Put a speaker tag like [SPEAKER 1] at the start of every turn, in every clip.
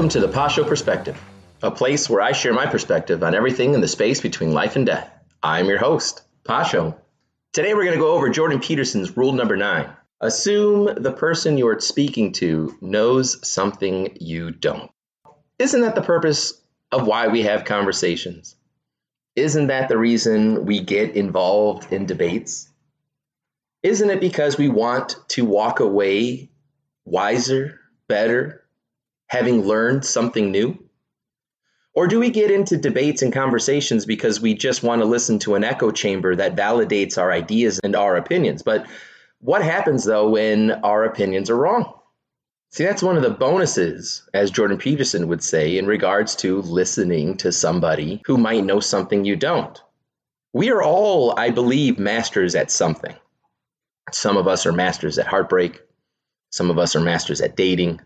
[SPEAKER 1] Welcome to the Pasho Perspective, a place where I share my perspective on everything in the space between life and death. I'm your host, Pasho. Today we're going to go over Jordan Peterson's rule number nine. Assume the person you are speaking to knows something you don't. Isn't that the purpose of why we have conversations? Isn't that the reason we get involved in debates? Isn't it because we want to walk away wiser, better, having learned something new? Or do we get into debates and conversations because we just want to listen to an echo chamber that validates our ideas and our opinions? But what happens though when our opinions are wrong? See, that's one of the bonuses, as Jordan Peterson would say, in regards to listening to somebody who might know something you don't. We are all, I believe, masters at something. Some of us are masters at heartbreak. Some of us are masters at dating.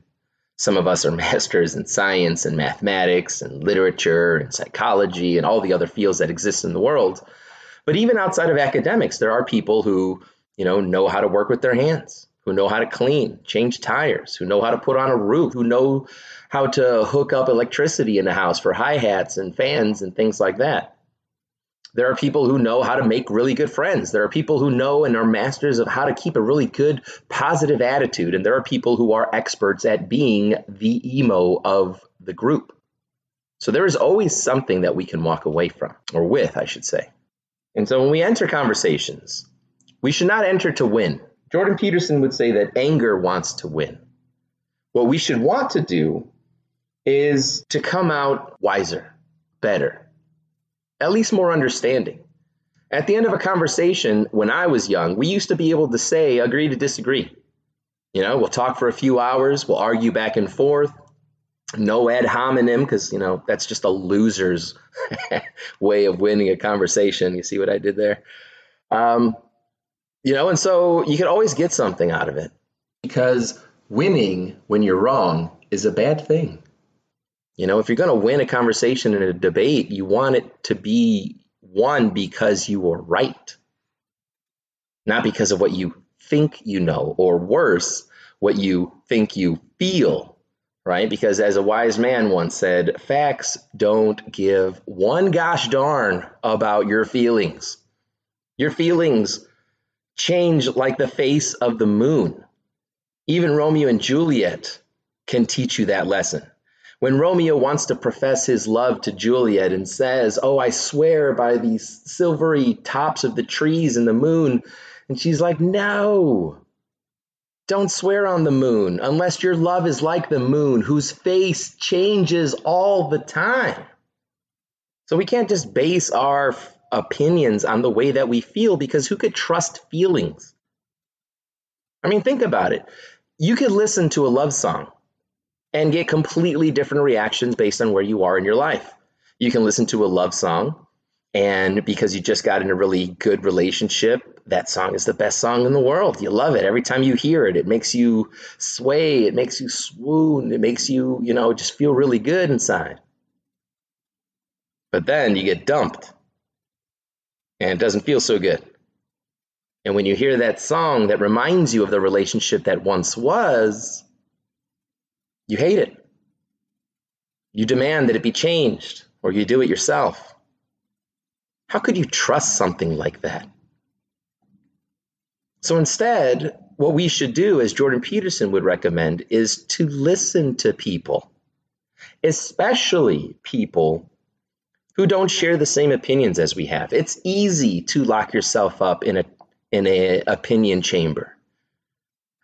[SPEAKER 1] Some of us are masters in science and mathematics and literature and psychology and all the other fields that exist in the world. But even outside of academics, there are people who, you know, know how to work with their hands, who know how to clean, change tires, who know how to put on a roof, who know how to hook up electricity in the house for hi-hats and fans and things like that. There are people who know how to make really good friends. There are people who know and are masters of how to keep a really good positive attitude. And there are people who are experts at being the emo of the group. So there is always something that we can walk away from, or with, I should say. And so when we enter conversations, we should not enter to win. Jordan Peterson would say that anger wants to win. What we should want to do is to come out wiser, better, at least more understanding. At the end of a conversation, when I was young, we used to be able to say, agree to disagree. You know, we'll talk for a few hours, we'll argue back and forth. No ad hominem, because, you know, that's just a loser's way of winning a conversation. You see what I did there? Um, you know, and so you can always get something out of it because winning when you're wrong is a bad thing. You know, if you're going to win a conversation in a debate, you want it to be won because you are right, not because of what you think you know, or worse, what you think you feel, right? Because as a wise man once said, facts don't give one gosh darn about your feelings. Your feelings change like the face of the moon. Even Romeo and Juliet can teach you that lesson. When Romeo wants to profess his love to Juliet and says, Oh, I swear by these silvery tops of the trees and the moon, and she's like, No, don't swear on the moon unless your love is like the moon, whose face changes all the time. So we can't just base our opinions on the way that we feel because who could trust feelings? I mean, think about it. You could listen to a love song and get completely different reactions based on where you are in your life. You can listen to a love song, and because you just got in a really good relationship, that song is the best song in the world. You love it. Every time you hear it, it makes you sway, it makes you swoon, it makes you, you know, just feel really good inside. But then you get dumped, and it doesn't feel so good. And when you hear that song that reminds you of the relationship that once was, you hate it. You demand that it be changed, or you do it yourself. How could you trust something like that? So instead, what we should do, as Jordan Peterson would recommend, is to listen to people, especially people who don't share the same opinions as we have. It's easy to lock yourself up in a in a opinion chamber,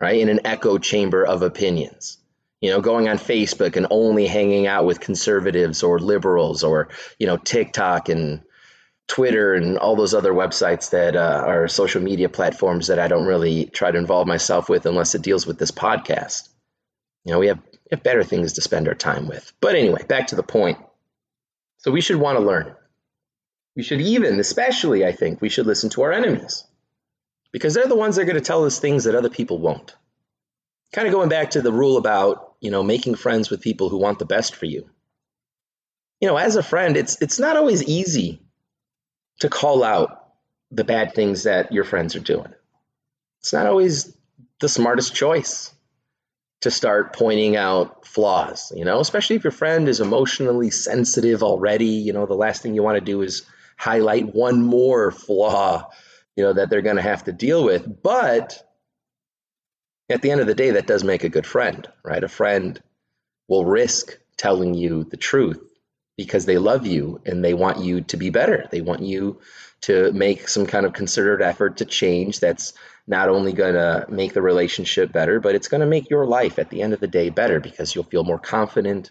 [SPEAKER 1] right? In an echo chamber of opinions you know, going on Facebook and only hanging out with conservatives or liberals or, you know, TikTok and Twitter and all those other websites that uh, are social media platforms that I don't really try to involve myself with unless it deals with this podcast. You know, we have, we have better things to spend our time with. But anyway, back to the point. So we should want to learn. We should even, especially, I think, we should listen to our enemies because they're the ones that are going to tell us things that other people won't. Kind of going back to the rule about you know, making friends with people who want the best for you. You know, as a friend, it's it's not always easy to call out the bad things that your friends are doing. It's not always the smartest choice. to start pointing out flaws, you know, especially if your friend is emotionally sensitive already. You know, the last thing you want to do is highlight one more flaw, you know, that they're going to have to deal with. But at the end of the day, that does make a good friend, right? A friend will risk telling you the truth because they love you and they want you to be better. They want you to make some kind of considered effort to change that's not only going to make the relationship better, but it's going to make your life at the end of the day better because you'll feel more confident.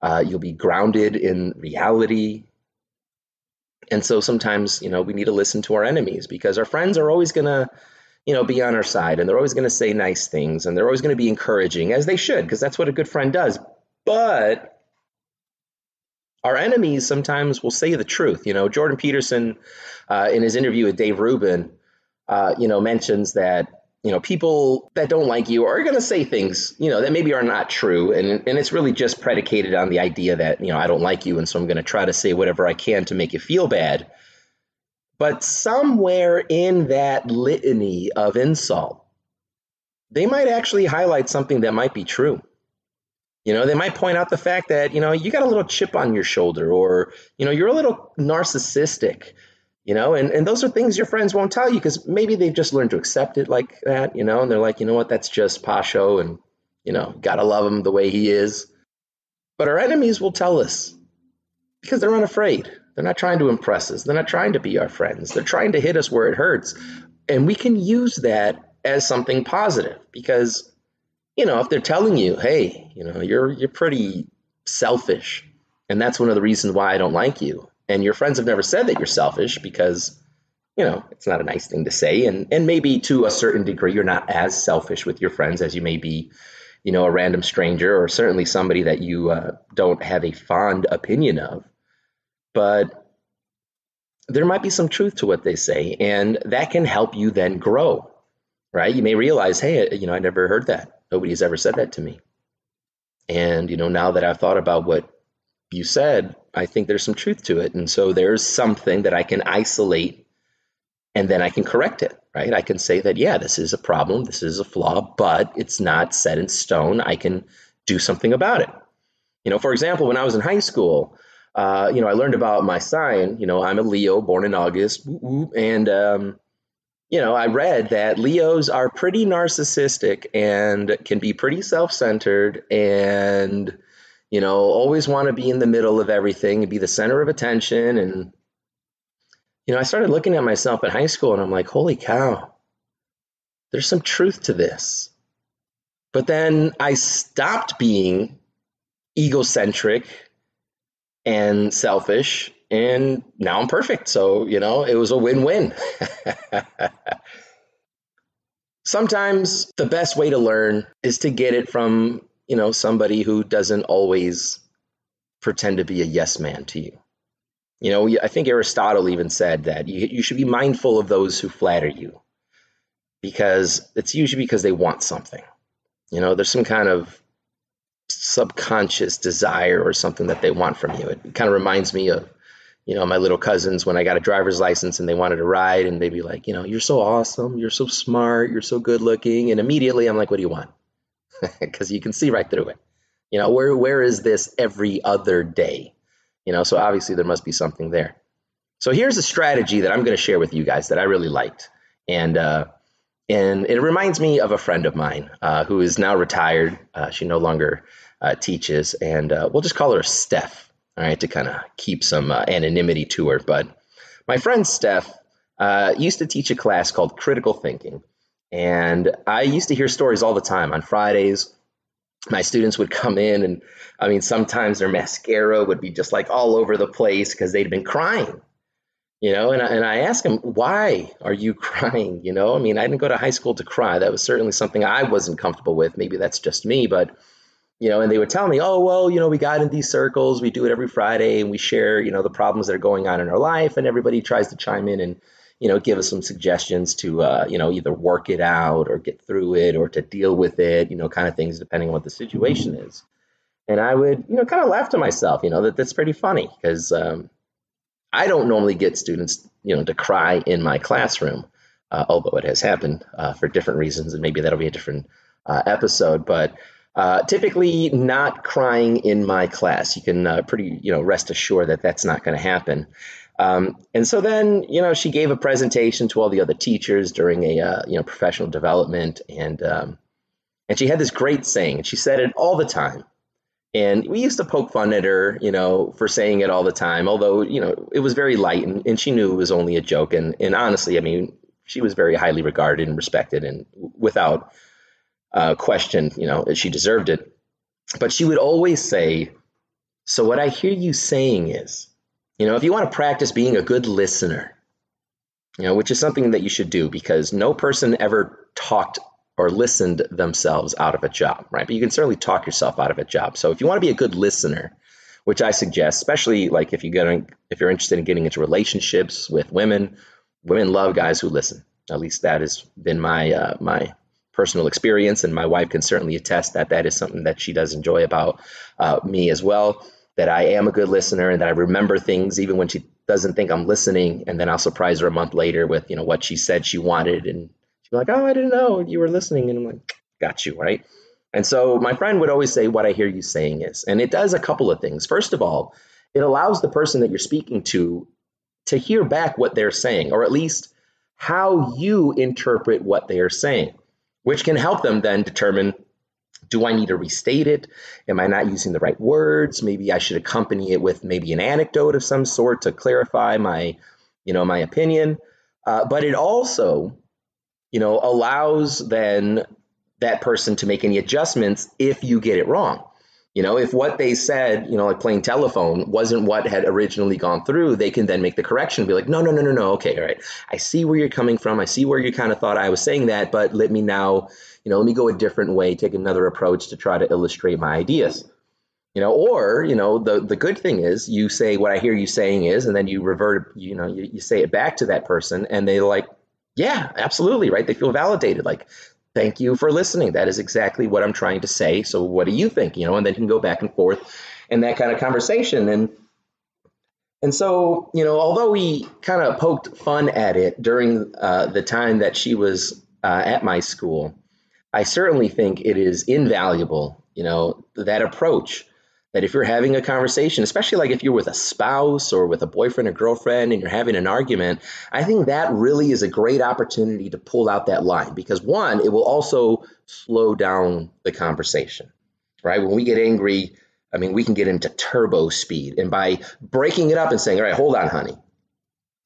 [SPEAKER 1] Uh, you'll be grounded in reality. And so sometimes, you know, we need to listen to our enemies because our friends are always going to, you know, be on our side and they're always going to say nice things and they're always going to be encouraging as they should because that's what a good friend does. But our enemies sometimes will say the truth. You know, Jordan Peterson, uh, in his interview with Dave Rubin, uh, you know, mentions that you know people that don't like you are going to say things you know that maybe are not true, and and it's really just predicated on the idea that you know I don't like you, and so I'm going to try to say whatever I can to make you feel bad. But somewhere in that litany of insult, they might actually highlight something that might be true. You know, they might point out the fact that, you know, you got a little chip on your shoulder or, you know, you're a little narcissistic, you know, and, and those are things your friends won't tell you because maybe they've just learned to accept it like that, you know, and they're like, you know what, that's just Pasho and, you know, got to love him the way he is. But our enemies will tell us because they're unafraid. They're not trying to impress us. They're not trying to be our friends. They're trying to hit us where it hurts. And we can use that as something positive because you know, if they're telling you, hey, you know, you're you're pretty selfish, and that's one of the reasons why I don't like you, and your friends have never said that you're selfish because, you know, it's not a nice thing to say, and and maybe to a certain degree you're not as selfish with your friends as you may be, you know, a random stranger or certainly somebody that you uh, don't have a fond opinion of, but there might be some truth to what they say, and that can help you then grow, right? You may realize, hey, uh, you know, I never heard that Nobody's ever said that to me. And, you know, now that I've thought about what you said, I think there's some truth to it. And so there's something that I can isolate and then I can correct it, right? I can say that, yeah, this is a problem, this is a flaw, but it's not set in stone. I can do something about it. You know, for example, when I was in high school, uh, you know, I learned about my sign. You know, I'm a Leo, born in August, and um, you know, I read that Leos are pretty narcissistic and can be pretty self centered and, you know, always want to be in the middle of everything and be the center of attention. And, you know, I started looking at myself in high school and I'm like, holy cow, there's some truth to this. But then I stopped being egocentric and selfish and now I'm perfect. So, you know, it was a win win. Sometimes the best way to learn is to get it from, you know, somebody who doesn't always pretend to be a yes man to you. You know, I think Aristotle even said that you, you should be mindful of those who flatter you because it's usually because they want something. You know, there's some kind of subconscious desire or something that they want from you. It kind of reminds me of you know, my little cousins when I got a driver's license and they wanted to ride and they'd be like, you know, you're so awesome, you're so smart, you're so good looking. And immediately I'm like, what do you want? Because you can see right through it. You know, where where is this every other day? You know, so obviously there must be something there. So here's a strategy that I'm going to share with you guys that I really liked. And uh, and it reminds me of a friend of mine uh, who is now retired. Uh, she no longer uh, teaches, and uh, we'll just call her Steph all right, to kind of keep some uh, anonymity to her. But my friend Steph uh, used to teach a class called Critical Thinking. And I used to hear stories all the time on Fridays. My students would come in, and I mean, sometimes their mascara would be just like all over the place because they'd been crying, you know. And I, and I asked them, why are you crying? You know, I mean, I didn't go to high school to cry. That was certainly something I wasn't comfortable with. Maybe that's just me, but you know, and they would tell me, oh, well, you know, we got in these circles, we do it every Friday, and we share, you know, the problems that are going on in our life, and everybody tries to chime in and, you know, give us some suggestions to, uh, you know, either work it out or get through it or to deal with it, you know, kind of things depending on what the situation is. And I would, you know, kind of laugh to myself, you know, that that's pretty funny because um, I don't normally get students, you know, to cry in my classroom, uh, although it has happened uh, for different reasons, and maybe that'll be a different uh, episode, but Uh, typically, not crying in my class. You can uh, pretty, you know, rest assured that that's not going to happen. Um, and so then, you know, she gave a presentation to all the other teachers during a, uh, you know, professional development, and um, and she had this great saying, and she said it all the time. And we used to poke fun at her, you know, for saying it all the time, although, you know, it was very light and, and she knew it was only a joke. And, and honestly, I mean, she was very highly regarded and respected and without uh, question, you know, she deserved it. But she would always say, So what I hear you saying is, you know, if you want to practice being a good listener, you know, which is something that you should do because no person ever talked or listened themselves out of a job, right? But you can certainly talk yourself out of a job. So if you want to be a good listener, which I suggest, especially like if you get if you're interested in getting into relationships with women, women love guys who listen. At least that has been my uh, my personal experience, and my wife can certainly attest that that is something that she does enjoy about uh, me as well. That I am a good listener, and that I remember things even when she doesn't think I'm listening, and then I'll surprise her a month later with you know what she said she wanted, and She's like, oh, I didn't know you were listening. And I'm like, got you, right? And so my friend would always say, what I hear you saying is, and it does a couple of things. First of all, it allows the person that you're speaking to to hear back what they're saying, or at least how you interpret what they are saying, which can help them then determine do I need to restate it? Am I not using the right words? Maybe I should accompany it with maybe an anecdote of some sort to clarify my, you know, my opinion. Uh, but it also you know, allows then that person to make any adjustments if you get it wrong. You know, if what they said, you know, like playing telephone wasn't what had originally gone through, they can then make the correction, be like, no, no, no, no, no. Okay, all right. I see where you're coming from. I see where you kind of thought I was saying that, but let me now, you know, let me go a different way, take another approach to try to illustrate my ideas. You know, or, you know, the the good thing is you say what I hear you saying is, and then you revert, you know, you, you say it back to that person and they like, yeah, absolutely, right? They feel validated. Like, thank you for listening. That is exactly what I'm trying to say. So what do you think? You know, and then you can go back and forth in that kind of conversation. And and so, you know, although we kind of poked fun at it during uh, the time that she was uh, at my school, I certainly think it is invaluable, you know, that approach that if you're having a conversation, especially like if you're with a spouse or with a boyfriend or girlfriend and you're having an argument, I think that really is a great opportunity to pull out that line because one, it will also slow down the conversation, right? When we get angry, I mean, we can get into turbo speed. And by breaking it up and saying, all right, hold on, honey,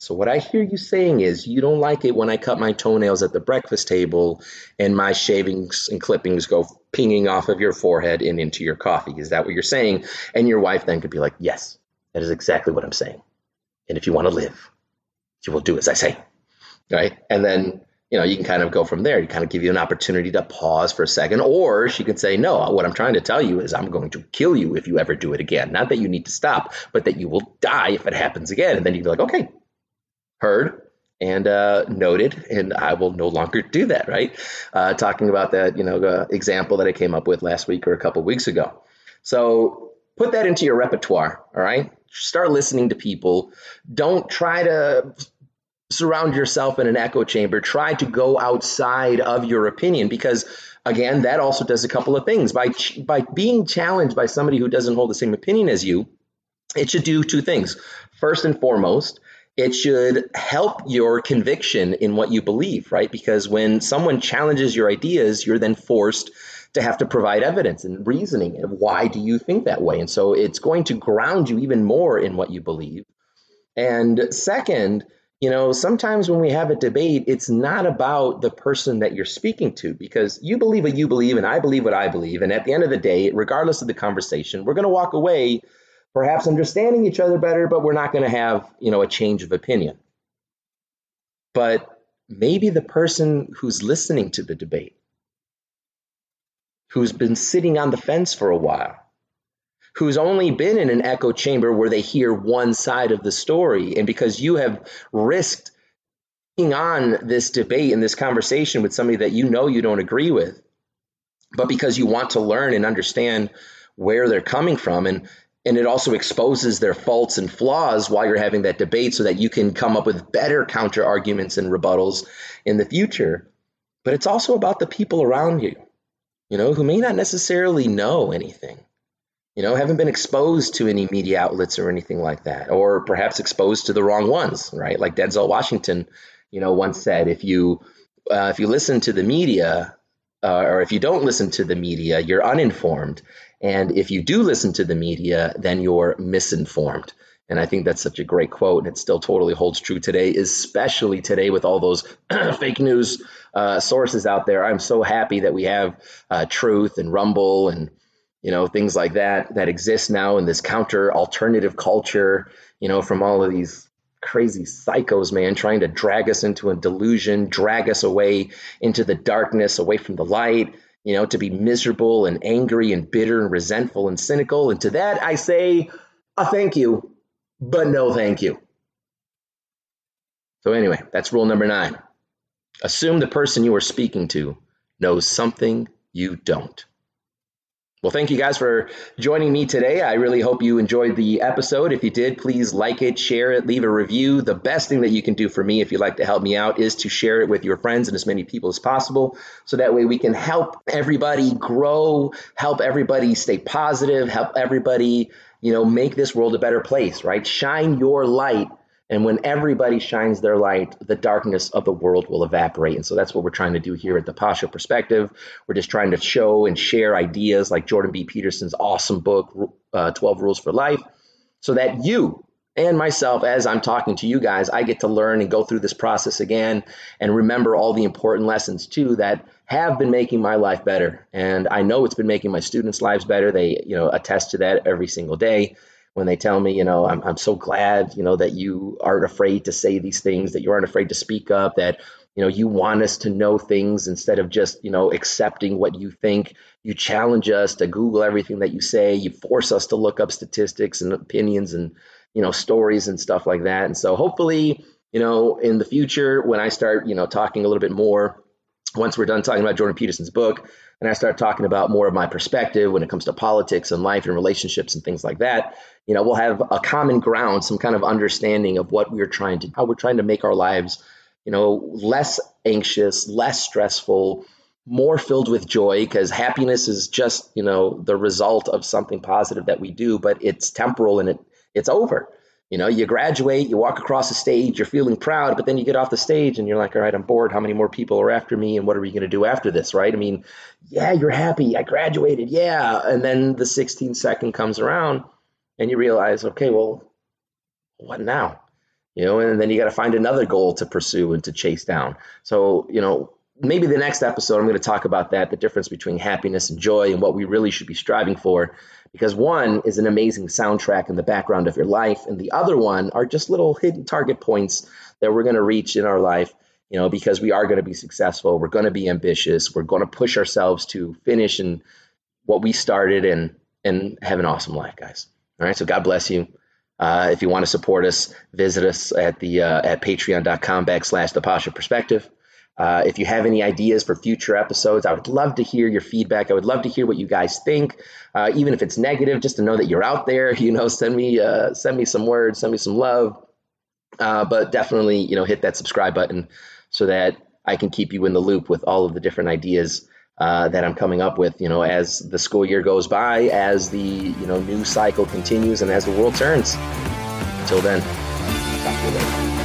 [SPEAKER 1] so, what I hear you saying is you don't like it when I cut my toenails at the breakfast table and my shavings and clippings go pinging off of your forehead and into your coffee. Is that what you're saying? And your wife then could be like, Yes, that is exactly what I'm saying. And if you want to live, you will do as I say. Right. And then, you know, you can kind of go from there. You kind of give you an opportunity to pause for a second. Or she could say, No, what I'm trying to tell you is I'm going to kill you if you ever do it again. Not that you need to stop, but that you will die if it happens again. And then you'd be like, Okay, heard and uh, noted, and I will no longer do that. Right? Uh, talking about that, you know, uh, example that I came up with last week or a couple weeks ago. So put that into your repertoire. All right. Start listening to people. Don't try to surround yourself in an echo chamber. Try to go outside of your opinion because again, that also does a couple of things. By by being challenged by somebody who doesn't hold the same opinion as you, it should do two things. First and foremost, it should help your conviction in what you believe, right? Because when someone challenges your ideas, you're then forced to have to provide evidence and reasoning of why do you think that way. And so it's going to ground you even more in what you believe. And second, you know, sometimes when we have a debate, it's not about the person that you're speaking to because you believe what you believe and I believe what I believe. And at the end of the day, regardless of the conversation, we're going to walk away perhaps understanding each other better, but we're not going to have, you know, a change of opinion. But maybe the person who's listening to the debate, who's been sitting on the fence for a while, who's only been in an echo chamber where they hear one side of the story, and because you have risked being on this debate and this conversation with somebody that you know you don't agree with, but because you want to learn and understand where they're coming from and and it also exposes their faults and flaws while you're having that debate so that you can come up with better counter arguments and rebuttals in the future but it's also about the people around you you know, who may not necessarily know anything, you know, haven't been exposed to any media outlets or anything like that, or perhaps exposed to the wrong ones, right? Like Denzel Washington, you know, once said, if you uh, if you listen to the media, uh, or if you don't listen to the media, you're uninformed, and if you do listen to the media, then you're misinformed. And I think that's such a great quote, and it still totally holds true today, especially today with all those fake news uh, sources out there. I'm so happy that we have uh, Truth and Rumble and you know things like that that exist now in this counter alternative culture. You know, from all of these crazy psychos, man, trying to drag us into a delusion, drag us away into the darkness, away from the light. You know, to be miserable and angry and bitter and resentful and cynical. And to that, I say, a thank you but no thank you. So, anyway, that's rule number nine. Assume the person you are speaking to knows something you don't. Well, thank you guys for joining me today. I really hope you enjoyed the episode. If you did, please like it, share it, leave a review. The best thing that you can do for me if you'd like to help me out is to share it with your friends and as many people as possible. So that way we can help everybody grow, help everybody stay positive, help everybody you know, make this world a better place, right? Shine your light. And when everybody shines their light, the darkness of the world will evaporate. And so that's what we're trying to do here at the Pasha Perspective. We're just trying to show and share ideas like Jordan B. Peterson's awesome book, uh, 12 Rules for Life, so that you, and myself, as I'm talking to you guys, I get to learn and go through this process again and remember all the important lessons too that have been making my life better. And I know it's been making my students' lives better. They, you know, attest to that every single day when they tell me, you know, I'm, I'm so glad, you know, that you aren't afraid to say these things, that you aren't afraid to speak up, that, you know, you want us to know things instead of just, you know, accepting what you think. You challenge us to Google everything that you say. You force us to look up statistics and opinions and, you know, stories and stuff like that. And so hopefully, you know, in the future, when I start, you know, talking a little bit more, once we're done talking about Jordan Peterson's book, and I start talking about more of my perspective when it comes to politics and life and relationships and things like that, you know, we'll have a common ground, some kind of understanding of what we're trying to, how we're trying to make our lives, you know, less anxious, less stressful, more filled with joy because happiness is just, you know, the result of something positive that we do, but it's temporal and it it's over. You know, you graduate, you walk across the stage, you're feeling proud, but then you get off the stage and you're like, all right, I'm bored. How many more people are after me? And what are we going to do after this? Right. I mean, yeah, you're happy. I graduated. Yeah. And then the 16 second comes around and you realize, okay, well, what now? You know, and then you got to find another goal to pursue and to chase down. So, you know, maybe the next episode, I'm going to talk about that the difference between happiness and joy and what we really should be striving for because one is an amazing soundtrack in the background of your life and the other one are just little hidden target points that we're going to reach in our life you know because we are going to be successful we're going to be ambitious we're going to push ourselves to finish and what we started and and have an awesome life guys. All right so god bless you. Uh, if you want to support us visit us at the uh, at patreon.com backslash the pasha perspective uh, if you have any ideas for future episodes, I would love to hear your feedback. I would love to hear what you guys think, uh, even if it's negative, just to know that you're out there. You know, send me uh, send me some words, send me some love. Uh, but definitely, you know, hit that subscribe button so that I can keep you in the loop with all of the different ideas uh, that I'm coming up with. You know, as the school year goes by, as the you know news cycle continues, and as the world turns. Until then, talk to you later.